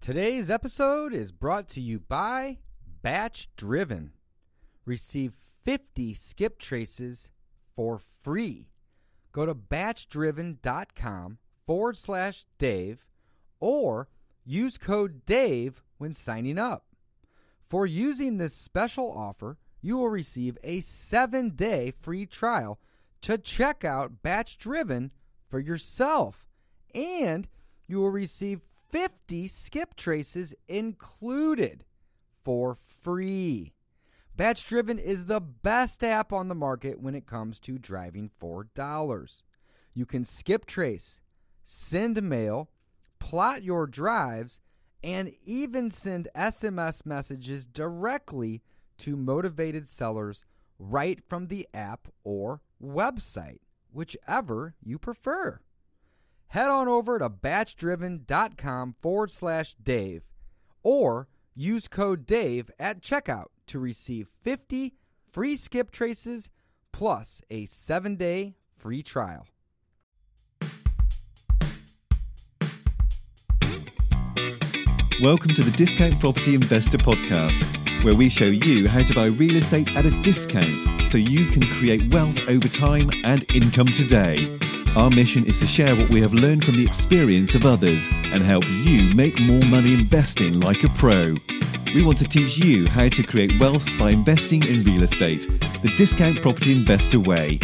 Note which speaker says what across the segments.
Speaker 1: Today's episode is brought to you by Batch Driven. Receive 50 skip traces for free. Go to batchdriven.com forward slash Dave or use code DAVE when signing up. For using this special offer, you will receive a seven day free trial to check out Batch Driven for yourself. And you will receive 50 skip traces included for free. Batch Driven is the best app on the market when it comes to driving for dollars. You can skip trace, send mail, plot your drives, and even send SMS messages directly to motivated sellers right from the app or website, whichever you prefer. Head on over to batchdriven.com forward slash Dave or use code DAVE at checkout to receive 50 free skip traces plus a seven day free trial.
Speaker 2: Welcome to the Discount Property Investor Podcast, where we show you how to buy real estate at a discount so you can create wealth over time and income today. Our mission is to share what we have learned from the experience of others and help you make more money investing like a pro. We want to teach you how to create wealth by investing in real estate, the Discount Property Investor way.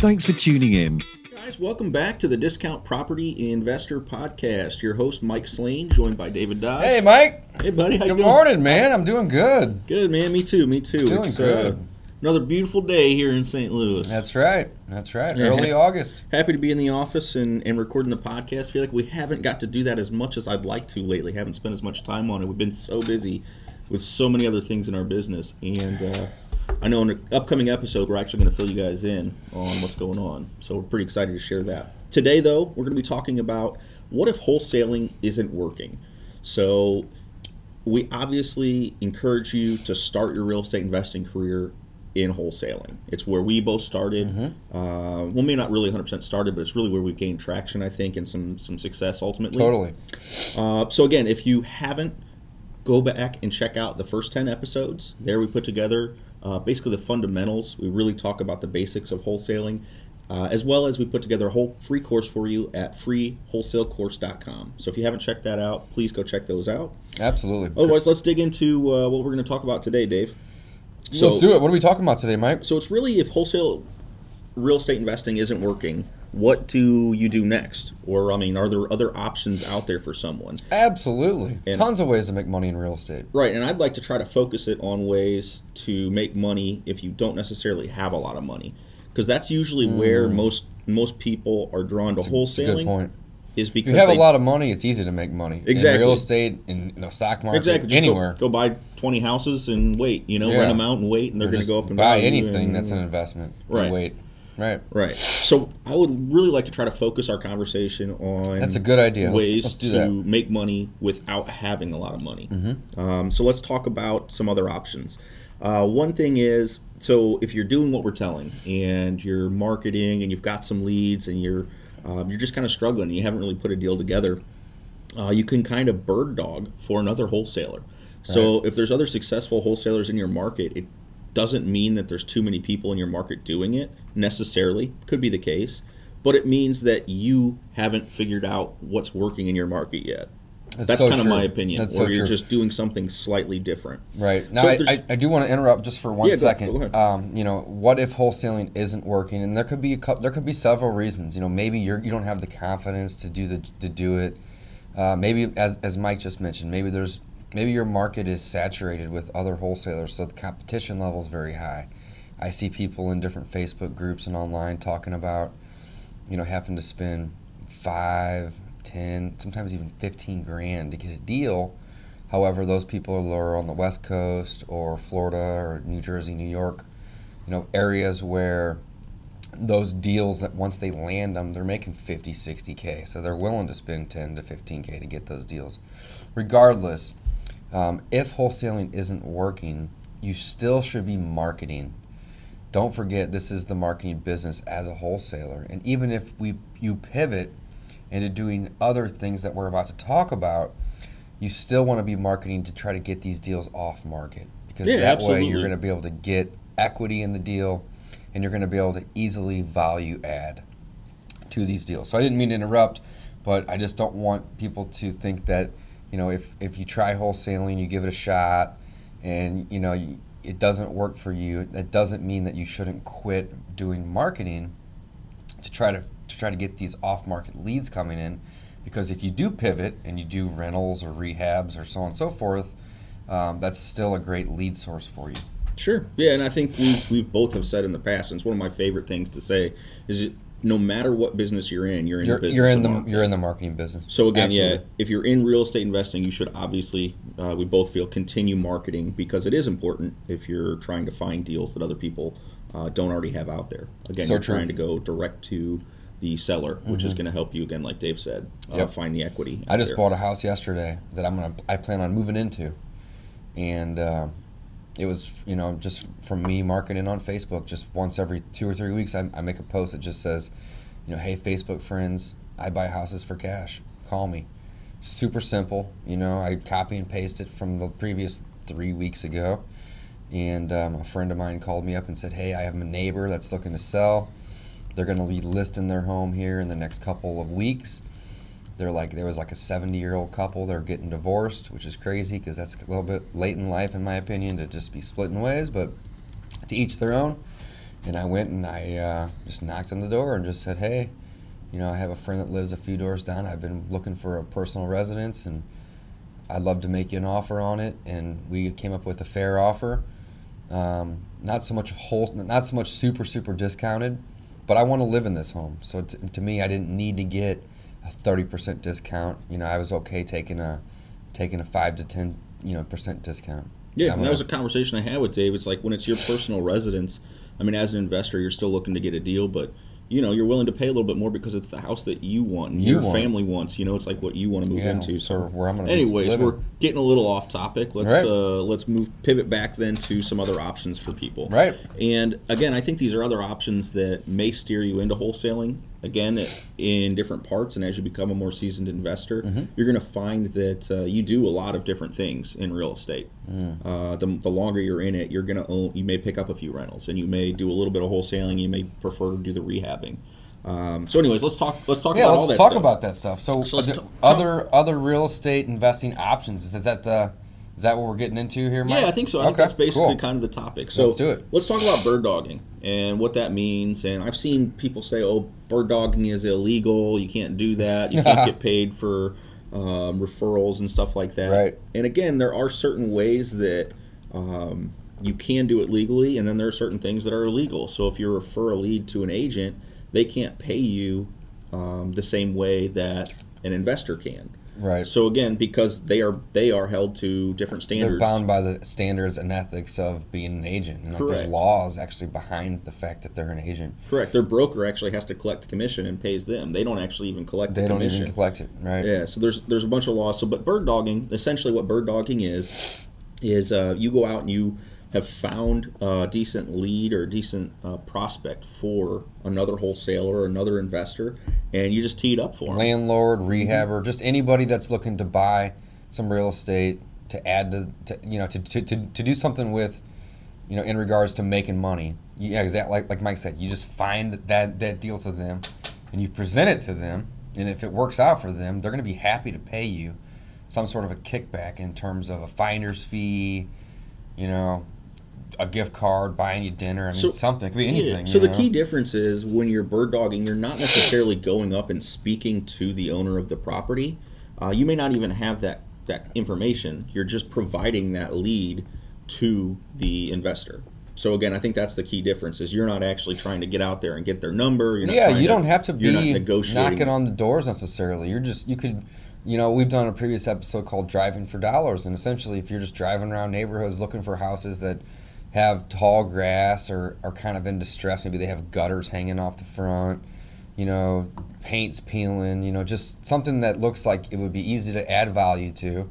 Speaker 2: Thanks for tuning in.
Speaker 3: Guys, welcome back to the Discount Property Investor Podcast. Your host Mike Slane, joined by David Dodge.
Speaker 1: Hey, Mike.
Speaker 3: Hey, buddy. How you
Speaker 1: Good
Speaker 3: doing?
Speaker 1: morning, man. I'm doing good.
Speaker 3: Good, man. Me too. Me too.
Speaker 1: Doing
Speaker 3: it's
Speaker 1: good.
Speaker 3: Uh, another beautiful day here in St. Louis.
Speaker 1: That's right. That's right.
Speaker 3: Yeah.
Speaker 1: Early August.
Speaker 3: Happy to be in the office and, and recording the podcast. feel like we haven't got to do that as much as I'd like to lately. Haven't spent as much time on it. We've been so busy with so many other things in our business. And uh, I know in an upcoming episode, we're actually going to fill you guys in on what's going on. So we're pretty excited to share that. Today, though, we're going to be talking about what if wholesaling isn't working. So we obviously encourage you to start your real estate investing career in wholesaling. It's where we both started. Uh, well, maybe not really 100% started, but it's really where we've gained traction, I think, and some some success ultimately.
Speaker 1: Totally.
Speaker 3: Uh, so again, if you haven't, go back and check out the first 10 episodes. There we put together uh, basically the fundamentals. We really talk about the basics of wholesaling, uh, as well as we put together a whole free course for you at freewholesalecourse.com. So if you haven't checked that out, please go check those out.
Speaker 1: Absolutely.
Speaker 3: Otherwise, let's dig into uh, what we're going to talk about today, Dave.
Speaker 1: Let's do it. What are we talking about today, Mike?
Speaker 3: So it's really if wholesale real estate investing isn't working, what do you do next? Or I mean, are there other options out there for someone?
Speaker 1: Absolutely.
Speaker 3: And-
Speaker 1: Tons of ways to make money in real estate.
Speaker 3: Right, and I'd like to try to focus it on ways to make money if you don't necessarily have a lot of money, because that's usually where most most people are drawn to
Speaker 1: Mm. A
Speaker 3: wholesaling. Is
Speaker 1: If
Speaker 3: because
Speaker 1: you have
Speaker 3: they,
Speaker 1: a lot of money, it's easy to make money.
Speaker 3: Exactly.
Speaker 1: In real estate, in the stock market,
Speaker 3: exactly just
Speaker 1: anywhere.
Speaker 3: Go, go buy twenty houses and wait. You know,
Speaker 1: Yeah.
Speaker 3: rent them out and wait, and they're going to go up and
Speaker 1: buy anything
Speaker 3: and-
Speaker 1: that's an investment. and
Speaker 3: Right.
Speaker 1: Wait. Right.
Speaker 3: Right. So I would really like to try to focus our conversation on
Speaker 1: That's a good idea. Let's-
Speaker 3: ways
Speaker 1: let's do
Speaker 3: to
Speaker 1: that.
Speaker 3: make money without having a lot of money.
Speaker 1: Mm-hmm.
Speaker 3: Um, so let's talk about some other options. Uh, one thing is, so if you're doing what we're telling and you're marketing and you've got some leads and you're um, you're just kind of struggling and you haven't really put a deal together, uh, you can kind of bird dog for another wholesaler. So if there's other successful wholesalers in your market, it doesn't mean that there's too many people in your market doing it necessarily. Could be the case, but it means that you haven't figured out what's working in your market yet. That's,
Speaker 1: so
Speaker 3: kind of my opinion.
Speaker 1: That's
Speaker 3: or
Speaker 1: so
Speaker 3: you're
Speaker 1: true.
Speaker 3: just doing something slightly different.
Speaker 1: Right. Now,
Speaker 3: So
Speaker 1: I, I, I do want to interrupt just for one
Speaker 3: Yeah,
Speaker 1: second.
Speaker 3: go ahead.
Speaker 1: Um, you know, what if wholesaling isn't working? And there could be a there could be several reasons. You know, maybe you're you don't have the confidence to do the to do it. Uh, maybe as as Mike just mentioned, maybe there's maybe your market is saturated with other wholesalers, so the competition level is very high. I see people in different Facebook groups and online talking about, you know, having to spend five, ten, sometimes even fifteen grand to get a deal. However, those people are lower on the West Coast or Florida or New Jersey, New York, you know, areas where those deals that once they land them, they're making 50, 60K. So they're willing to spend 10 to 15K to get those deals. Regardless, um, if wholesaling isn't working, you still should be marketing. Don't forget, this is the marketing business as a wholesaler. And even if we you pivot into doing other things that we're about to talk about, you still want to be marketing to try to get these deals off market because
Speaker 3: Yeah,
Speaker 1: that way you're going to be able to get equity in the deal and you're going to be able to easily value add to these deals. So I didn't mean to interrupt, but I just don't want people to think that you know if if you try wholesaling, you give it a shot, and you know you, it doesn't work for you. That doesn't mean that you shouldn't quit doing marketing to try to to try to get these off market leads coming in, because if you do pivot and you do rentals or rehabs or so on and so forth, um, that's still a great lead source for you.
Speaker 3: Sure. Yeah, and I think we we both have said in the past, and it's one of my favorite things to say, is that no matter what business you're in, you're in
Speaker 1: You're,
Speaker 3: the business.
Speaker 1: you're in the
Speaker 3: marketing.
Speaker 1: you're in the marketing business.
Speaker 3: So again, yeah, if you're in real estate investing, you should obviously, uh, we both feel, continue marketing because it is important if you're trying to find deals that other people uh, don't already have out there. Again,
Speaker 1: So
Speaker 3: you're
Speaker 1: true.
Speaker 3: trying to go direct to the seller, which is going to help you again, like Dave said, uh,
Speaker 1: Mm-hmm. Yep.
Speaker 3: find the equity.
Speaker 1: I just
Speaker 3: there.
Speaker 1: bought a house yesterday that I'm gonna I plan on moving into, and uh, it was you know just from me marketing on Facebook. Just once every two or three weeks, I, I make a post that just says, you know, hey Facebook friends, I buy houses for cash. Call me. Super simple. You know, I copy and paste it from the previous three weeks ago, and um, a friend of mine called me up and said, hey, I have a neighbor that's looking to sell. They're going to be listing their home here in the next couple of weeks. They're like there was like a 70 year old couple they're getting divorced which is crazy because that's a little bit late in life in my opinion to just be splitting ways but to each their own. And i went and i uh, just knocked on the door and just said hey you know i have a friend that lives a few doors down. I've been looking for a personal residence and i'd love to make you an offer on it. And we came up with a fair offer. Um, not so much whole not so much super super discounted but i want to live in this home so t- to me i didn't need to get a 30% discount you know i was okay taking a taking a 5 to 10 you know percent discount
Speaker 3: Yeah, and that was a conversation I had with Dave. It's like when it's your personal residence. I mean, as an investor, you're still looking to get a deal, but you know, you're willing to pay a little bit more because it's the house that you want, and
Speaker 1: You
Speaker 3: your
Speaker 1: want.
Speaker 3: family wants. You know, it's like what you want to move
Speaker 1: Yeah,
Speaker 3: into.
Speaker 1: so where I'm
Speaker 3: anyways, we're getting a little off topic. Let's
Speaker 1: Right.
Speaker 3: uh, let's move pivot back then to some other options for people.
Speaker 1: Right.
Speaker 3: And again, I think these are other options that may steer you into wholesaling. Again, in different parts, and as you become a more seasoned investor,
Speaker 1: Mm-hmm.
Speaker 3: you're going to find that uh, you do a lot of different things in real estate.
Speaker 1: Mm.
Speaker 3: Uh, the, the longer you're in it, you're going to own. You may pick up a few rentals, and you may do a little bit of wholesaling. You may prefer to do the rehabbing. Um, so, anyways, let's talk. Let's talk
Speaker 1: yeah
Speaker 3: about
Speaker 1: let's
Speaker 3: that
Speaker 1: talk
Speaker 3: stuff.
Speaker 1: about that stuff so,
Speaker 3: So let's
Speaker 1: are there
Speaker 3: talk-
Speaker 1: other other real estate investing options is that the is that what we're getting into here Mike?
Speaker 3: Yeah, I think so. I think that's basically
Speaker 1: cool.
Speaker 3: kind of the topic. So
Speaker 1: Let's do it.
Speaker 3: Let's talk about bird dogging and what that means. And I've seen people say, "Oh, bird dogging is illegal. You can't do that. You can't get paid for um, referrals and stuff like that."
Speaker 1: Right.
Speaker 3: And again, there are certain ways that um, you can do it legally, and then there are certain things that are illegal. So if you refer a lead to an agent, they can't pay you um, the same way that an investor can.
Speaker 1: Right
Speaker 3: So again, because they are they are held to different standards.
Speaker 1: they're bound by the standards and ethics of being an agent and like there's laws actually behind the fact that they're an agent
Speaker 3: Correct. Their broker actually has to collect the commission and pays them. They don't actually even collect
Speaker 1: they
Speaker 3: the
Speaker 1: don't
Speaker 3: commission.
Speaker 1: even collect it right
Speaker 3: Yeah. So there's there's a bunch of laws. So but bird dogging, essentially, what bird dogging is, is uh, you go out and you have found a decent lead or decent uh, prospect for another wholesaler or another investor, and you just tee it up for them.
Speaker 1: landlord,
Speaker 3: Mm-hmm.
Speaker 1: just anybody that's looking to buy some real estate to add to, to you know to, to, to, to do something with you know in regards to making money. Yeah, exactly like like Mike said, you just find that that deal to them and you present it to them, and if it works out for them, they're going to be happy to pay you some sort of a kickback in terms of a finder's fee, you know, a gift card, buying you dinner. I mean,
Speaker 3: So-
Speaker 1: something. It could be anything.
Speaker 3: So
Speaker 1: you
Speaker 3: the
Speaker 1: know?
Speaker 3: key difference is when you're bird dogging, you're not necessarily going up and speaking to the owner of the property. Uh, you may not even have that that information. You're just providing that lead to the investor. So again, I think that's the key difference is you're not actually trying to get out there and get their number.
Speaker 1: Yeah, you don't have to be knocking on the doors necessarily. You're just you could, you know, we've done a previous episode called "Driving for Dollars," and essentially, if you're just driving around neighborhoods looking for houses that have tall grass or are kind of in distress, maybe they have gutters hanging off the front, you know, paint's peeling, you know, just something that looks like it would be easy to add value to.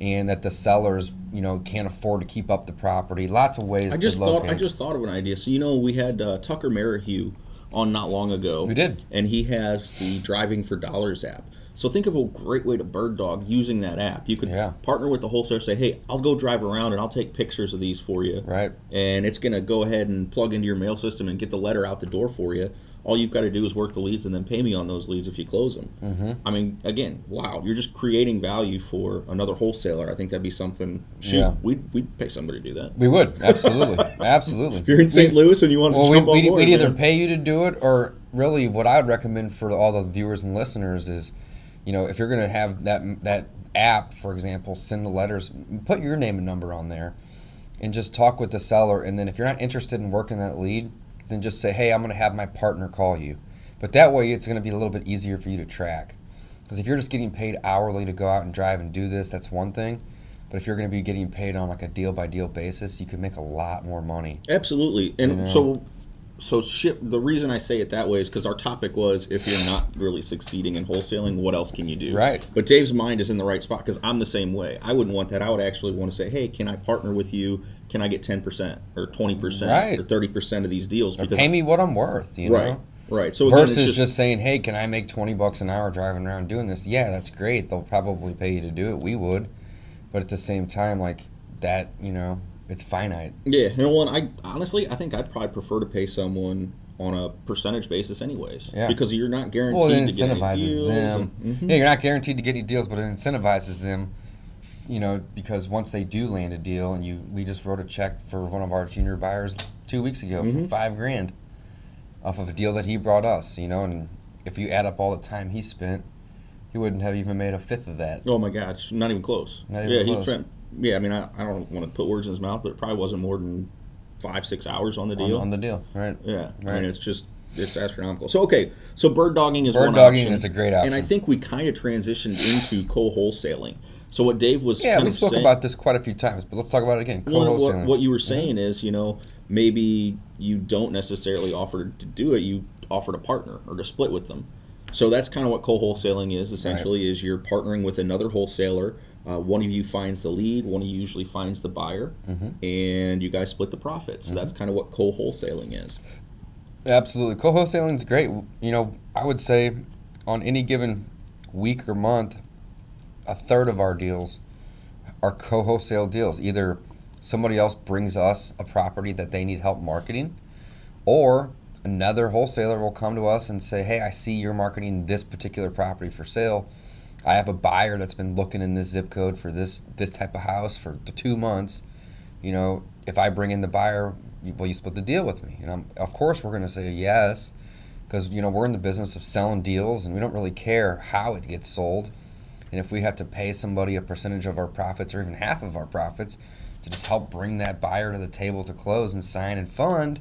Speaker 1: And that the sellers, you know, can't afford to keep up the property. Lots of ways
Speaker 3: I just
Speaker 1: to
Speaker 3: thought. I just thought of an idea. So you know, we had uh, Tucker Merrihew on not long ago.
Speaker 1: We did.
Speaker 3: and he has the Driving for Dollars app. So think of a great way to bird dog using that app. You could
Speaker 1: Yeah.
Speaker 3: partner with the wholesaler, say, "Hey, I'll go drive around and I'll take pictures of these for you."
Speaker 1: Right.
Speaker 3: And it's going to go ahead and plug into your mail system and get the letter out the door for you. All you've got to do is work the leads and then pay me on those leads if you close them. Mm-hmm. I mean, again, wow, you're just creating value for another wholesaler. I think that'd be something. Shoot,
Speaker 1: Yeah.
Speaker 3: we'd, we'd pay somebody to do that.
Speaker 1: We would absolutely, absolutely.
Speaker 3: If you're in St. Louis and you want to
Speaker 1: Well, we,
Speaker 3: jump on
Speaker 1: we'd,
Speaker 3: board,
Speaker 1: we'd either
Speaker 3: man.
Speaker 1: pay you to do it, or really, what I would recommend for all the viewers and listeners is, you know, if you're going to have that that app, for example, send the letters, put your name and number on there, and just talk with the seller. And then if you're not interested in working that lead, then just say, hey, I'm going to have my partner call you. But that way, it's going to be a little bit easier for you to track. Because if you're just getting paid hourly to go out and drive and do this, that's one thing. But if you're going to be getting paid on like a deal by deal basis, you can make a lot more money.
Speaker 3: Absolutely, and
Speaker 1: know?
Speaker 3: so so ship. The reason I say it that way is because our topic was if you're not really succeeding in wholesaling, what else can you do?
Speaker 1: Right.
Speaker 3: But Dave's mind is in the right spot because I'm the same way. I wouldn't want that. I would actually want to say, hey, can I partner with you? Can I get ten percent or twenty percent
Speaker 1: Right.
Speaker 3: or thirty percent of these deals?
Speaker 1: Or pay me what I'm worth, you
Speaker 3: right,
Speaker 1: know.
Speaker 3: right. So
Speaker 1: Versus just, saying, "Hey, can I make twenty bucks an hour driving around doing this?" Yeah, that's great. They'll probably pay you to do it. We would, but at the same time, like that, you know, it's finite.
Speaker 3: Yeah, and well, and I honestly, I think I'd probably prefer to pay someone on a percentage basis, anyways.
Speaker 1: Yeah.
Speaker 3: Because you're not guaranteed
Speaker 1: Well, it
Speaker 3: to get any
Speaker 1: incentivizes
Speaker 3: deals.
Speaker 1: them.
Speaker 3: and- Mhm.
Speaker 1: Yeah, you're not guaranteed to get any deals, but it incentivizes them. You know, because once they do land a deal, and you, we just wrote a check for one of our junior buyers two weeks ago
Speaker 3: Mm-hmm.
Speaker 1: for five grand, off of a deal that he brought us. You know, and if you add up all the time he spent, he wouldn't have even made a fifth of that.
Speaker 3: Oh my gosh, not even close.
Speaker 1: Not even
Speaker 3: yeah,
Speaker 1: close.
Speaker 3: he spent. Yeah, I mean, I, I don't want to put words in his mouth, but it probably wasn't more than five, six hours on the deal.
Speaker 1: on the deal, right?
Speaker 3: yeah, I
Speaker 1: Right.
Speaker 3: mean, it's just it's astronomical. So okay, so bird dogging is
Speaker 1: Bird
Speaker 3: one
Speaker 1: dogging
Speaker 3: option,
Speaker 1: is a great option,
Speaker 3: and I think we kind of transitioned into co-wholesaling. So what Dave was
Speaker 1: Yeah, we spoke
Speaker 3: saying,
Speaker 1: about this quite a few times, but let's talk about it again.
Speaker 3: well, what, what you were saying is, you know, maybe you don't necessarily offer to do it; you offer to partner or to split with them. So that's kind of what co-wholesaling is. Essentially, is you're partnering with another wholesaler. Uh, one of you finds the lead, one of you usually finds the buyer,
Speaker 1: Mm-hmm.
Speaker 3: and you guys split the profits. So that's kind of what co-wholesaling is.
Speaker 1: Absolutely. Co-wholesaling is great. You know, I would say on any given week or month, a third of our deals are co-wholesale deals. Either somebody else brings us a property that they need help marketing, or another wholesaler will come to us and say, "Hey, I see you're marketing this particular property for sale. I have a buyer that's been looking in this zip code for this this type of house for two months. You know, if I bring in the buyer, will you split the deal with me?" And I'm, of course, we're going to say yes, because you know we're in the business of selling deals, and we don't really care how it gets sold. And if we have to pay somebody a percentage of our profits or even half of our profits to just help bring that buyer to the table to close and sign and fund,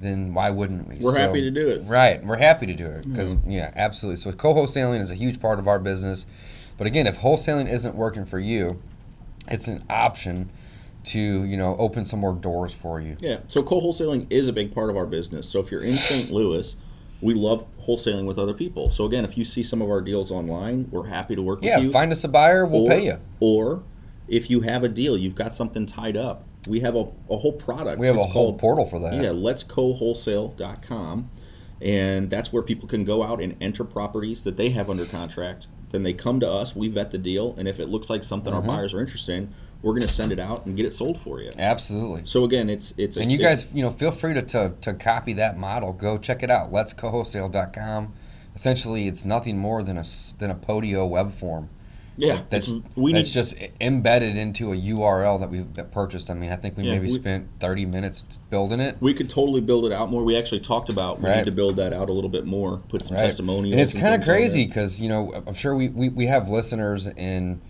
Speaker 1: then why wouldn't we?
Speaker 3: We're happy to do it.
Speaker 1: Right, we're happy to do it because mm-hmm. yeah, absolutely. So co-wholesaling is a huge part of our business. But again, if wholesaling isn't working for you, it's an option to you know open some more doors for you.
Speaker 3: Yeah. So co-wholesaling is a big part of our business. So if you're in St. Louis, we love wholesaling with other people. So again, if you see some of our deals online, we're happy to work
Speaker 1: Yeah,
Speaker 3: with you.
Speaker 1: Yeah, find us a buyer, we'll
Speaker 3: or,
Speaker 1: pay you.
Speaker 3: Or if you have a deal, you've got something tied up. We have a, a whole product.
Speaker 1: We have a
Speaker 3: It's
Speaker 1: whole
Speaker 3: called-
Speaker 1: portal for that.
Speaker 3: Yeah, letscowholesale.com. And that's where people can go out and enter properties that they have under contract. Then they come to us, we vet the deal, and if it looks like something
Speaker 1: Mm-hmm.
Speaker 3: our buyers are interested in, we're going to send it out and get it sold for you.
Speaker 1: Absolutely.
Speaker 3: So again, it's it's a,
Speaker 1: And you guys, you know, feel free to, to, to copy that model. Go check it out. Let's co-wholesale.com. Essentially, it's nothing more than a than a Podio web form.
Speaker 3: Yeah,
Speaker 1: That's
Speaker 3: mm-hmm. we
Speaker 1: that's
Speaker 3: need
Speaker 1: just embedded into a URL that we've purchased. I mean, I think we
Speaker 3: Yeah,
Speaker 1: maybe
Speaker 3: we-
Speaker 1: spent 30 minutes building it.
Speaker 3: we could totally build it out more. We actually talked about we
Speaker 1: Right.
Speaker 3: need to build that out a little bit more, put some
Speaker 1: Right.
Speaker 3: testimonials.
Speaker 1: And it's kind of
Speaker 3: things on there.
Speaker 1: crazy because you know I'm sure we, we, we have listeners in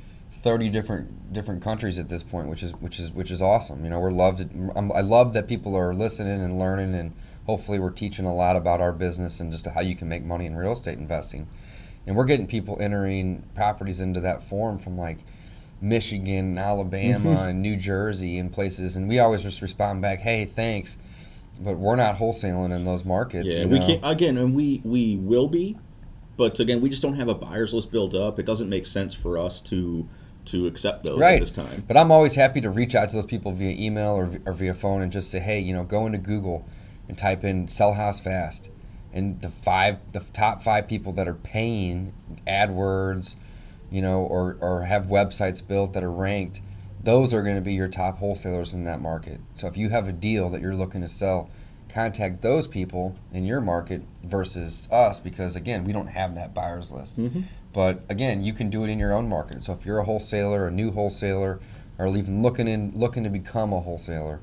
Speaker 1: 30 different different countries at this point, which is which is which is awesome. You know, we're loved. I'm, I love that people are listening and learning, and hopefully we're teaching a lot about our business and just how you can make money in real estate investing. And we're getting people entering properties into that form from like Michigan, Alabama,
Speaker 3: Mm-hmm.
Speaker 1: and New Jersey, and places. And we always just respond back, "Hey, thanks." But we're not wholesaling in those markets.
Speaker 3: Yeah,
Speaker 1: you
Speaker 3: we can't again, and we we will be, but again, we just don't have a buyers list built up. It doesn't make sense for us to to accept those
Speaker 1: right.
Speaker 3: at this time.
Speaker 1: But I'm always happy to reach out to those people via email or, or via phone and just say, hey, you know, go into Google and type in "sell house fast," and the five the top five people that are paying AdWords, you know, or or have websites built that are ranked, those are going to be your top wholesalers in that market. So if you have a deal that you're looking to sell, contact those people in your market versus us because again, we don't have that buyers list. Mm-hmm. But again, you can do it in your own market. So if you're a wholesaler, a new wholesaler, or even looking in looking to become a wholesaler,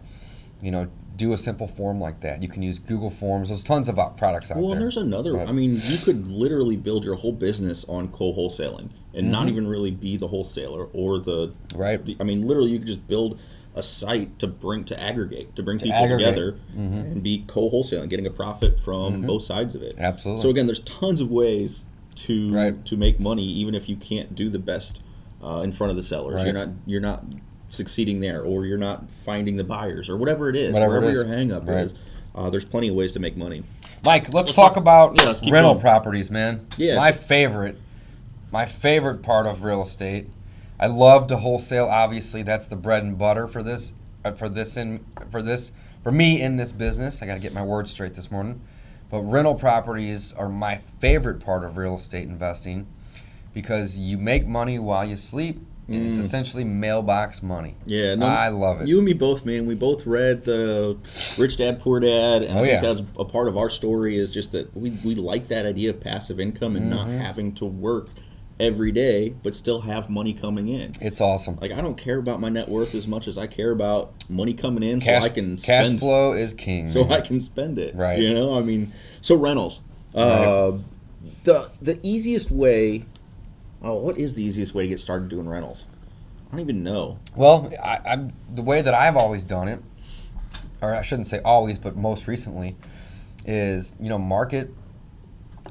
Speaker 1: you know, do a simple form like that. You can use Google Forms. There's tons of products out
Speaker 3: Well,
Speaker 1: there.
Speaker 3: and there's another.
Speaker 1: But-
Speaker 3: I mean, you could literally build your whole business on co-wholesaling and not
Speaker 1: Mm-hmm.
Speaker 3: even really be the wholesaler or the.
Speaker 1: Right.
Speaker 3: the- I mean, literally, you could just build a site to bring to aggregate to bring people
Speaker 1: aggregate.
Speaker 3: together and be co-wholesaling, getting a profit from both sides of it.
Speaker 1: Mm-hmm. Absolutely.
Speaker 3: So again, there's tons of ways to
Speaker 1: Right.
Speaker 3: to make money, even if you can't do the best uh, in front of the sellers.
Speaker 1: Right.
Speaker 3: You're not you're not succeeding there, or you're not finding the buyers, or whatever it is.
Speaker 1: Whatever it is.
Speaker 3: your hang up
Speaker 1: Right.
Speaker 3: is. Uh, there's plenty of ways to make money.
Speaker 1: Mike, let's talk about
Speaker 3: yeah, let's
Speaker 1: rental
Speaker 3: going.
Speaker 1: properties, man.
Speaker 3: Yeah,
Speaker 1: My favorite, my favorite part of real estate. I love to wholesale. Obviously, that's the bread and butter for this, uh, for this in for this for me in this business. I got to get my words straight this morning. But rental properties are my favorite part of real estate investing because you make money while you sleep. And it's essentially mailbox money.
Speaker 3: Mm. Yeah, no,
Speaker 1: I love it.
Speaker 3: You and me both, man. We both read the Rich Dad Poor Dad, and
Speaker 1: Oh,
Speaker 3: I think
Speaker 1: yeah.
Speaker 3: that's a part of our story. Is just that we we like that idea of passive income and
Speaker 1: Mm-hmm.
Speaker 3: not having to work every day, but still have money coming in.
Speaker 1: it's awesome.
Speaker 3: Like I don't care about my net worth as much as I care about money coming in,
Speaker 1: Cash,
Speaker 3: so I can
Speaker 1: cash
Speaker 3: spend,
Speaker 1: flow is king.
Speaker 3: so. I can spend it.
Speaker 1: Right.
Speaker 3: You know, I mean, so rentals. Uh, the the easiest way. Oh, what is the easiest way to get started doing rentals? I don't even know.
Speaker 1: Well, I, I'm the way that I've always done it, or I shouldn't say always, but most recently, is you know market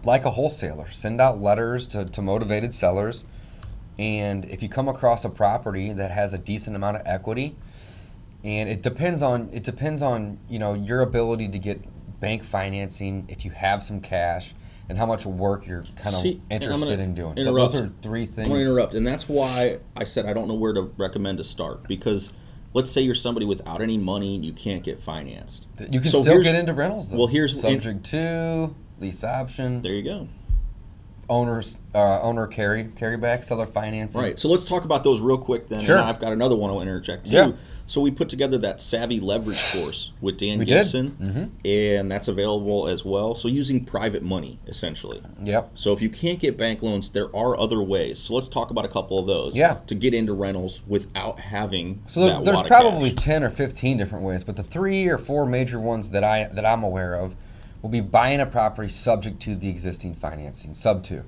Speaker 1: like a wholesaler. Send out letters to, to motivated sellers, and if you come across a property that has a decent amount of equity, and it depends on it depends on you know your ability to get bank financing if you have some cash and how much work you're kind of
Speaker 3: See, I'm
Speaker 1: interested in doing.
Speaker 3: Interrupt.
Speaker 1: Those are three
Speaker 3: I'm
Speaker 1: things.
Speaker 3: going to interrupt, and that's why I said I don't know where to recommend to start because let's say you're somebody without any money and you can't get financed.
Speaker 1: You can
Speaker 3: So
Speaker 1: still get into rentals though.
Speaker 3: well, here's-
Speaker 1: subject to lease option,
Speaker 3: There you go.
Speaker 1: owners uh, owner carry carry back, seller financing.
Speaker 3: Right. So let's talk about those real quick then.
Speaker 1: Sure.
Speaker 3: And I've got another one I'll interject too.
Speaker 1: Yeah.
Speaker 3: So we put together that Savvy Leverage course with Dan
Speaker 1: We.
Speaker 3: Gibson,
Speaker 1: Mm-hmm.
Speaker 3: and that's available as well. So using private money essentially.
Speaker 1: Yep.
Speaker 3: So if you can't get bank loans, there are other ways. So let's talk about a couple of those.
Speaker 1: Yeah.
Speaker 3: To get into rentals without having
Speaker 1: So
Speaker 3: that
Speaker 1: there's probably ten or fifteen different ways, but the three or four major ones that I that I'm aware of will be buying a property subject to the existing financing, sub two.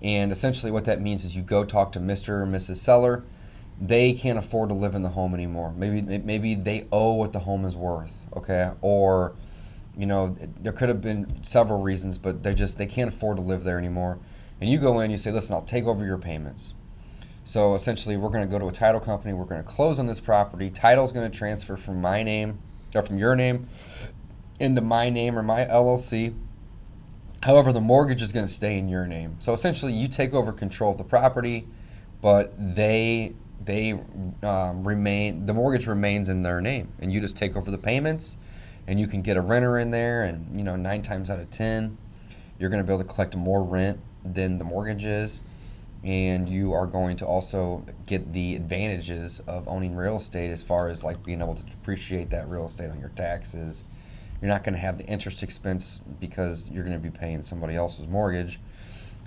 Speaker 1: And essentially what that means is you go talk to Mr. or Mrs. Seller. They can't afford to live in the home anymore. Maybe maybe they owe what the home is worth, okay? Or you know, there could have been several reasons, but they just they can't afford to live there anymore. And you go in, you say, "Listen, I'll take over your payments." So essentially, we're going to go to a title company. We're going to close on this property. Title's going to transfer from my name or from your name into my name or my LLC. However, the mortgage is going to stay in your name. So essentially, you take over control of the property, but they they um, remain the mortgage remains in their name, and you just take over the payments, and you can get a renter in there, and you know nine times out of ten, you're going to be able to collect more rent than the mortgage is and you are going to also get the advantages of owning real estate as far as like being able to depreciate that real estate on your taxes. You're not going to have the interest expense because you're going to be paying somebody else's mortgage.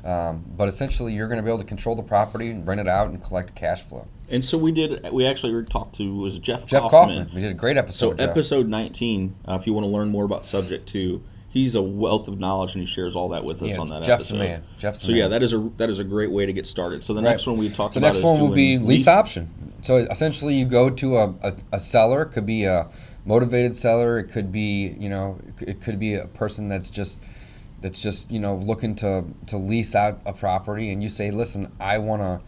Speaker 1: Um, but essentially, you're going to be able to control the property, and rent it out, and collect cash flow.
Speaker 3: And so we did. We actually talked to was Jeff,
Speaker 1: Jeff
Speaker 3: Kaufman.
Speaker 1: Kaufman, we did a great episode.
Speaker 3: So episode 19, uh, if you want to learn more about subject to, he's a wealth of knowledge and he shares all that with us
Speaker 1: Yeah,
Speaker 3: on that episode.
Speaker 1: Jeff's the
Speaker 3: episode.
Speaker 1: man. Jeff's the
Speaker 3: so yeah, that is a that is a great way to get started. So the
Speaker 1: Right.
Speaker 3: next one we talked
Speaker 1: So
Speaker 3: about
Speaker 1: next
Speaker 3: is
Speaker 1: one will be
Speaker 3: doing
Speaker 1: lease option. So essentially, you go to a, a, a seller. It could be a motivated seller. It could be you know it could be a person that's just that's just you know looking to to lease out a property, and you say, listen, I wanna.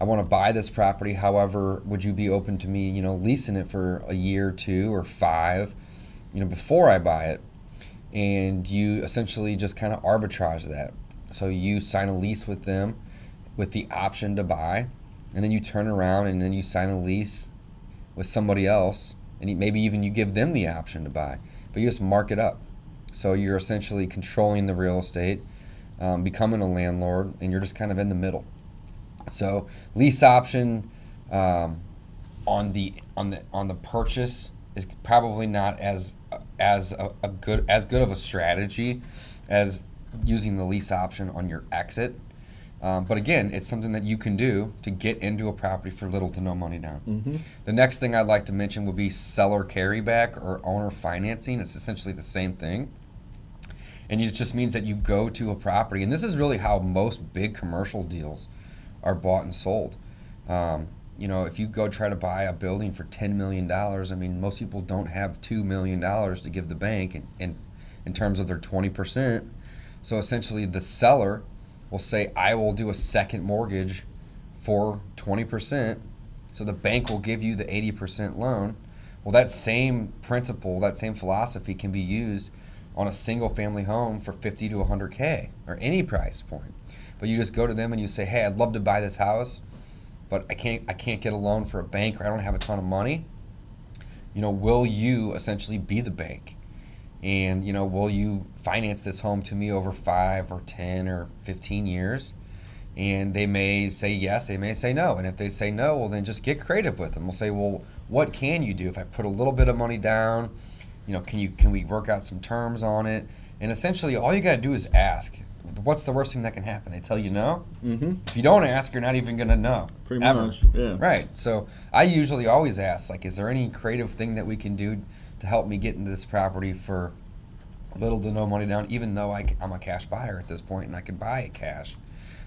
Speaker 1: I want to buy this property. However, would you be open to me, you know, leasing it for a year, two, or five, you know, before I buy it? and you essentially just kind of arbitrage that. So you sign a lease with them with the option to buy, and then you turn around and then you sign a lease with somebody else, and maybe even you give them the option to buy, but you just mark it up. So you're essentially controlling the real estate, um, becoming a landlord, and you're just kind of in the middle. So lease option um, on the on the on the purchase is probably not as as a, a good as good of a strategy as using the lease option on your exit. Um, but again, it's something that you can do to get into a property for little to no money down. The next thing I'd like to mention would be seller carryback or owner financing. It's essentially the same thing. And it just means that you go to a property, and this is really how most big commercial deals are bought and sold. Um, you know, if you go try to buy a building for $10 million, I mean, most people don't have $2 million to give the bank in, in, in terms of their 20%. So essentially, the seller will say, I will do a second mortgage for 20%. So the bank will give you the 80% loan. Well, that same principle, that same philosophy can be used on a single family home for 50 to 100K or any price point. But you just go to them and you say, hey, I'd love to buy this house, but I can't, I can't get a loan for a bank or I don't have a ton of money. You know, will you essentially be the bank? And you know will you finance this home to me over five or ten or 15 years and they may say yes they may say no and if they say no well then just get creative with them we'll say well what can you do if i put a little bit of money down you know can you can we work out some terms on it and essentially all you got to do is ask what's the worst thing that can happen they tell you no
Speaker 3: Mm-hmm.
Speaker 1: if you don't ask you're not even going to know
Speaker 3: Pretty
Speaker 1: ever.
Speaker 3: much. Yeah.
Speaker 1: Right. So I usually always ask, like, is there any creative thing that we can do to help me get into this property for little to no money down, even though I, am a cash buyer at this point and I can buy it cash.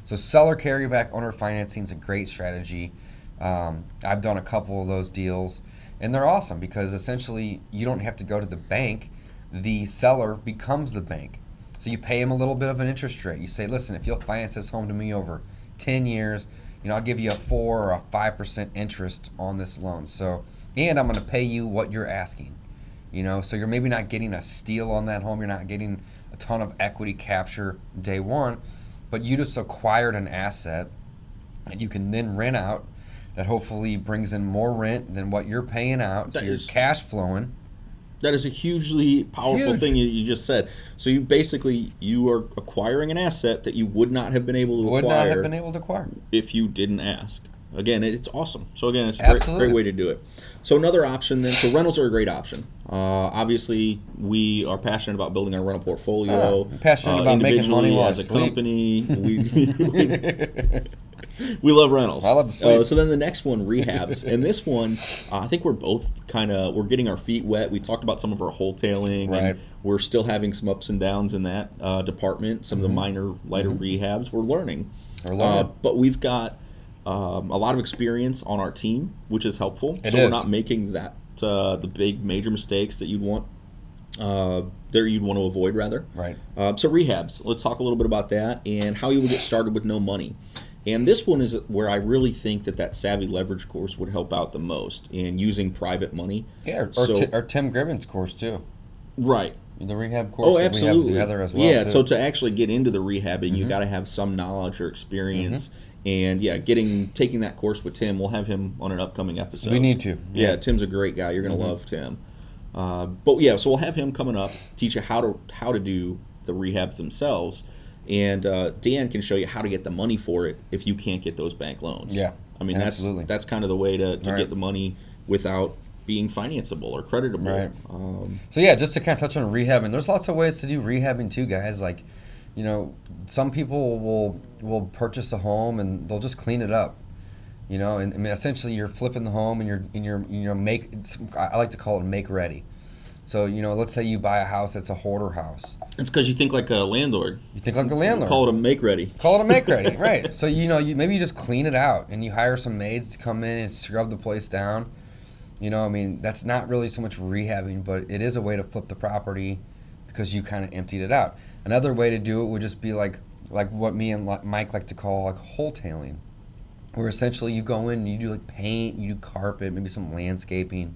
Speaker 1: So seller carryback owner financing is a great strategy. Um, I've done a couple of those deals, and they're awesome because essentially you don't have to go to the bank. The seller becomes the bank. So you pay him a little bit of an interest rate. You say, listen, if you'll finance this home to me over 10 years, you know, I'll give you a four or a five percent interest on this loan. So, and I'm going to pay you what you're asking. You know, so you're maybe not getting a steal on that home. You're not getting a ton of equity capture day one, but you just acquired an asset that you can then rent out. That hopefully brings in more rent than what you're paying out. So you're cash flowing.
Speaker 3: That is a hugely powerful
Speaker 1: Huge.
Speaker 3: thing you, you just said. So you basically you are acquiring an asset that you would not have been able to
Speaker 1: Would
Speaker 3: acquire
Speaker 1: not have been able to acquire.
Speaker 3: if you didn't ask. Again, it's awesome. So again, it's a great, great way to do it. So another option then. So rentals are a great option. Uh, obviously, we are passionate about building our rental portfolio. Uh,
Speaker 1: passionate about making money while
Speaker 3: as a
Speaker 1: sleep.
Speaker 3: company. We, we, we love rentals.
Speaker 1: I love sleep.
Speaker 3: Uh, so then the next one, rehabs, and this one, uh, I think we're both kind of we're getting our feet wet. We talked about some of our wholetailing,
Speaker 1: Right.
Speaker 3: and we're still having some ups and downs in that uh, department. Some of the minor, lighter rehabs, we're learning.
Speaker 1: Mm-hmm. We're learning.
Speaker 3: Uh, but we've got um, a lot of experience on our team, which is helpful.
Speaker 1: It
Speaker 3: so we're not making that uh, the big major mistakes that you'd want uh, there you'd want to avoid rather.
Speaker 1: Right.
Speaker 3: Uh, so rehabs. Let's talk a little bit about that and how you would get started with no money. And this one is where I really think that that savvy leverage course would help out the most in using private money.
Speaker 1: Yeah, or,
Speaker 3: So-
Speaker 1: Ti- or Tim Gribben's course too.
Speaker 3: Right.
Speaker 1: The rehab course
Speaker 3: Oh,
Speaker 1: that
Speaker 3: absolutely.
Speaker 1: we have together as well.
Speaker 3: yeah.
Speaker 1: too.
Speaker 3: So to actually get into the rehabbing,
Speaker 1: Mm-hmm.
Speaker 3: you got to have some knowledge or experience. And yeah, getting taking that course with Tim, we'll have him on an upcoming episode.
Speaker 1: we need to.
Speaker 3: Yeah,
Speaker 1: Yeah.
Speaker 3: Tim's a great guy. You're gonna
Speaker 1: Mm-hmm.
Speaker 3: love Tim. Uh, but yeah, so we'll have him coming up, teach you how to how to do the rehabs themselves, and uh, Dan can show you how to get the money for it if you can't get those bank loans.
Speaker 1: Yeah,
Speaker 3: I mean
Speaker 1: absolutely.
Speaker 3: that's that's kind of the way to, to
Speaker 1: Right.
Speaker 3: get the money without being financeable or creditable.
Speaker 1: Right.
Speaker 3: Um,
Speaker 1: So yeah, just to kind of touch on rehabbing, there's lots of ways to do rehabbing too, guys. Like, you know, some people will will purchase a home and they'll just clean it up. You know, and I mean, essentially, you're flipping the home and you're and you're you know make. I like to call it make ready. So you know, let's say you buy a house that's a hoarder house.
Speaker 3: it's because you think like a landlord.
Speaker 1: You think like a landlord.
Speaker 3: Call it a make ready.
Speaker 1: Call it a make ready, right? So you know, you maybe you just clean it out and you hire some maids to come in and scrub the place down. You know, I mean, that's not really so much rehabbing, but it is a way to flip the property because you kind of emptied it out. Another way to do it would just be like like what me and Mike like to call like wholetailing, where essentially you go in and you do like paint, you do carpet, maybe some landscaping.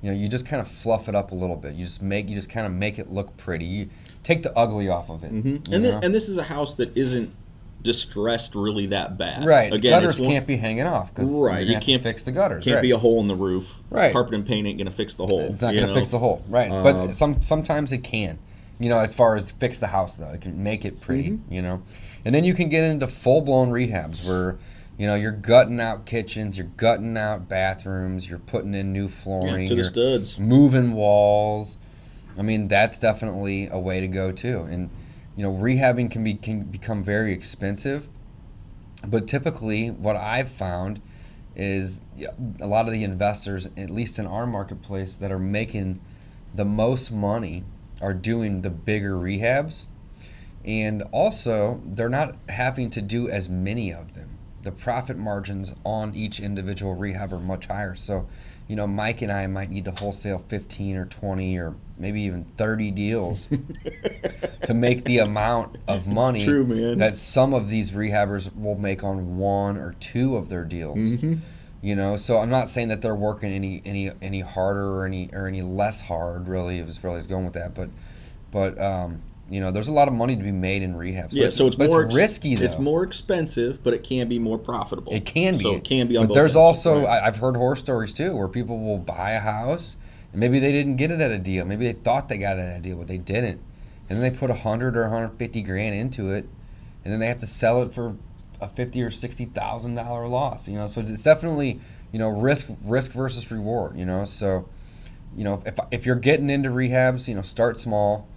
Speaker 1: You know, you just kind of fluff it up a little bit. You just make you just kind of make it look pretty. You take the ugly off of it.
Speaker 3: hmm And, and this is a house that isn't distressed really that bad.
Speaker 1: Right.
Speaker 3: Again,
Speaker 1: gutters
Speaker 3: one-
Speaker 1: can't be hanging off because
Speaker 3: Right,
Speaker 1: you
Speaker 3: can't-
Speaker 1: fix the gutters.
Speaker 3: Can't
Speaker 1: right.
Speaker 3: be a hole in the roof.
Speaker 1: Right.
Speaker 3: Carpet and paint ain't gonna fix the hole.
Speaker 1: It's not going to
Speaker 3: know?
Speaker 1: fix the hole. Right.
Speaker 3: Uh,
Speaker 1: but some sometimes it can. You know, as far as fix the house though, it can make it pretty.
Speaker 3: Mm-hmm.
Speaker 1: You know, and then you can get into full blown rehabs where. You know, you're gutting out kitchens, you're gutting out bathrooms, you're putting in new flooring,
Speaker 3: to the
Speaker 1: you're
Speaker 3: studs.
Speaker 1: moving walls. I mean, that's definitely a way to go too. And you know, rehabbing can be can become very expensive. But typically, what I've found is a lot of the investors, at least in our marketplace, that are making the most money are doing the bigger rehabs. And also, they're not having to do as many of them. The profit margins on each individual rehab are much higher. So, you know, Mike and I might need to wholesale 15 or 20 or maybe even 30 deals to make the amount of money
Speaker 3: true,
Speaker 1: that some of these rehabbers will make on one or two of their deals.
Speaker 3: Mm-hmm.
Speaker 1: You know, so I'm not saying that they're working any any any harder or any or any less hard. Really, is really going with that, but but um, you know, there's a lot of money to be made in rehabs.
Speaker 3: Yeah, so it's
Speaker 1: but
Speaker 3: more
Speaker 1: it's risky though.
Speaker 3: It's more expensive, but it can be more profitable.
Speaker 1: It can be.
Speaker 3: So it can be. On
Speaker 1: But there's also
Speaker 3: right.
Speaker 1: I've heard horror stories too where people will buy a house and maybe they didn't get it at a deal. Maybe they thought they got it at a deal, but they didn't. And then they put a hundred or 150 grand into it, and then they have to sell it for a fifty or sixty thousand dollar loss. You know, so it's definitely you know risk risk versus reward. You know, so you know if if you're getting into rehabs, you know start small,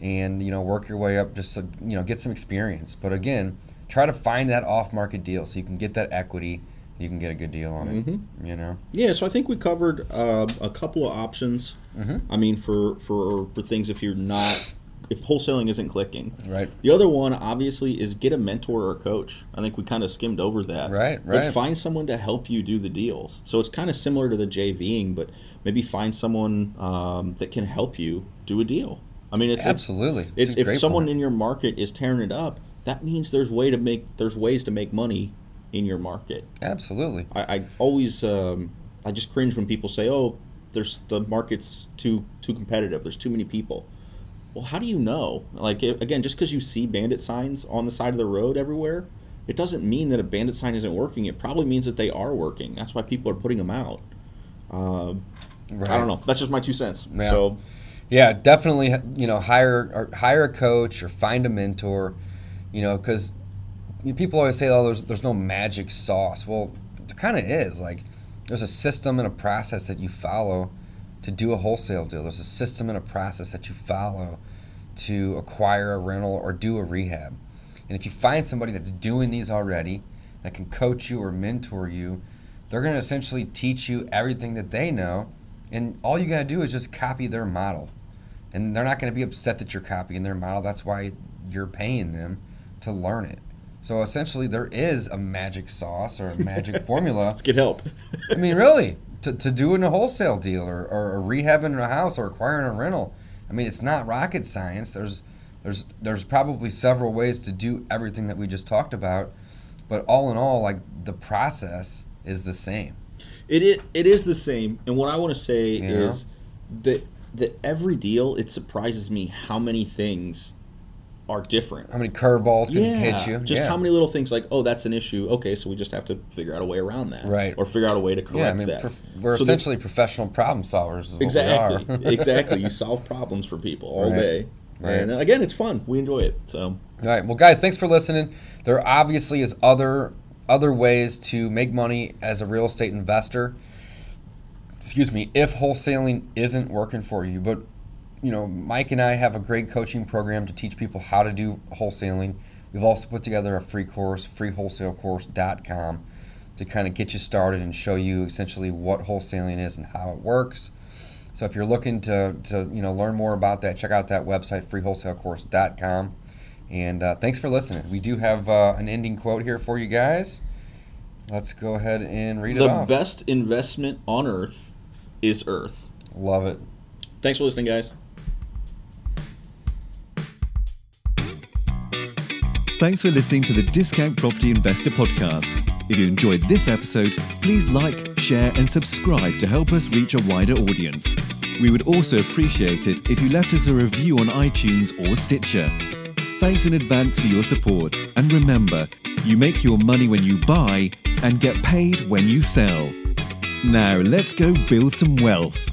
Speaker 1: and you know work your way up just to you know get some experience. But again, try to find that off market deal so you can get that equity. You can get a good deal on it.
Speaker 3: Mm-hmm.
Speaker 1: You know.
Speaker 3: Yeah, so I think we covered uh, a couple of options.
Speaker 1: Mm-hmm.
Speaker 3: I mean, for, for for things if you're not if wholesaling isn't clicking.
Speaker 1: Right.
Speaker 3: The other one, obviously, is get a mentor or a coach. I think we kind of skimmed over that.
Speaker 1: Right,
Speaker 3: But
Speaker 1: right.
Speaker 3: find someone to help you do the deals. So it's kind of similar to the JVing, but maybe find someone um, that can help you do a deal. I mean, it's it's-
Speaker 1: Absolutely.
Speaker 3: It's,
Speaker 1: It's
Speaker 3: if someone
Speaker 1: point.
Speaker 3: in your market is tearing it up, that means there's way to make there's ways to make money in your market.
Speaker 1: Absolutely.
Speaker 3: I, I always um, I just cringe when people say, "Oh, there's the market's too too competitive. There's too many people." Well, how do you know? Like i- again, just because you see bandit signs on the side of the road everywhere, it doesn't mean that a bandit sign isn't working. It probably means that they are working. That's why people are putting them out. Uh,
Speaker 1: Right.
Speaker 3: I don't know. That's just my two cents.
Speaker 1: Yeah.
Speaker 3: So
Speaker 1: Yeah, definitely. You know, hire or hire a coach or find a mentor. You know, because people always say, "Oh, there's there's no magic sauce." Well, there kind of is. Like, there's a system and a process that you follow to do a wholesale deal. There's a system and a process that you follow to acquire a rental or do a rehab. And if you find somebody that's doing these already, that can coach you or mentor you, they're going to essentially teach you everything that they know. And all you got to do is just copy their model. And they're not going to be upset that you're copying their model. That's why you're paying them to learn it. So essentially, there is a magic sauce or a magic formula.
Speaker 3: let's get help.
Speaker 1: I mean, really, to, to do in a wholesale deal or, or, rehabbing a house or acquiring a rental. I mean, it's not rocket science. There's there's there's probably several ways to do everything that we just talked about, but all in all, like the process is the same.
Speaker 3: It is, it is the same. And what I want to say
Speaker 1: Yeah.
Speaker 3: is that that every deal, it surprises me how many things are different.
Speaker 1: How many curveballs can
Speaker 3: yeah,
Speaker 1: hit you?
Speaker 3: just
Speaker 1: yeah.
Speaker 3: how many little things like, oh, that's an issue. Okay, so we just have to figure out a way around that,
Speaker 1: Right.
Speaker 3: Or figure out a way to correct
Speaker 1: yeah, I mean,
Speaker 3: that.
Speaker 1: prof- we're
Speaker 3: So
Speaker 1: essentially professional problem solvers.
Speaker 3: Exactly, exactly. You solve problems for people all
Speaker 1: Right.
Speaker 3: day,
Speaker 1: Right.
Speaker 3: and uh, again, it's fun. We enjoy it. So
Speaker 1: All right. Well, guys, thanks for listening. There obviously is other other ways to make money as a real estate investor. Excuse me, if wholesaling isn't working for you, but you know, Mike and I have a great coaching program to teach people how to do wholesaling. We've also put together a free course, freewholesalecourse.com, to kind of get you started and show you essentially what wholesaling is and how it works. So if you're looking to, to you know learn more about that, check out that website, freewholesalecourse.com. And uh, thanks for listening. We do have uh, an ending quote here for you guys. Let's go ahead and read it
Speaker 3: the best investment on earth is Earth.
Speaker 1: Love it.
Speaker 3: Thanks for listening, guys.
Speaker 2: Thanks for listening to the Discount Property Investor Podcast. If you enjoyed this episode, please like, share, and subscribe to help us reach a wider audience. We would also appreciate it if you left us a review on iTunes or Stitcher. Thanks in advance for your support. And remember, you make your money when you buy and get paid when you sell. Now, let's go build some wealth.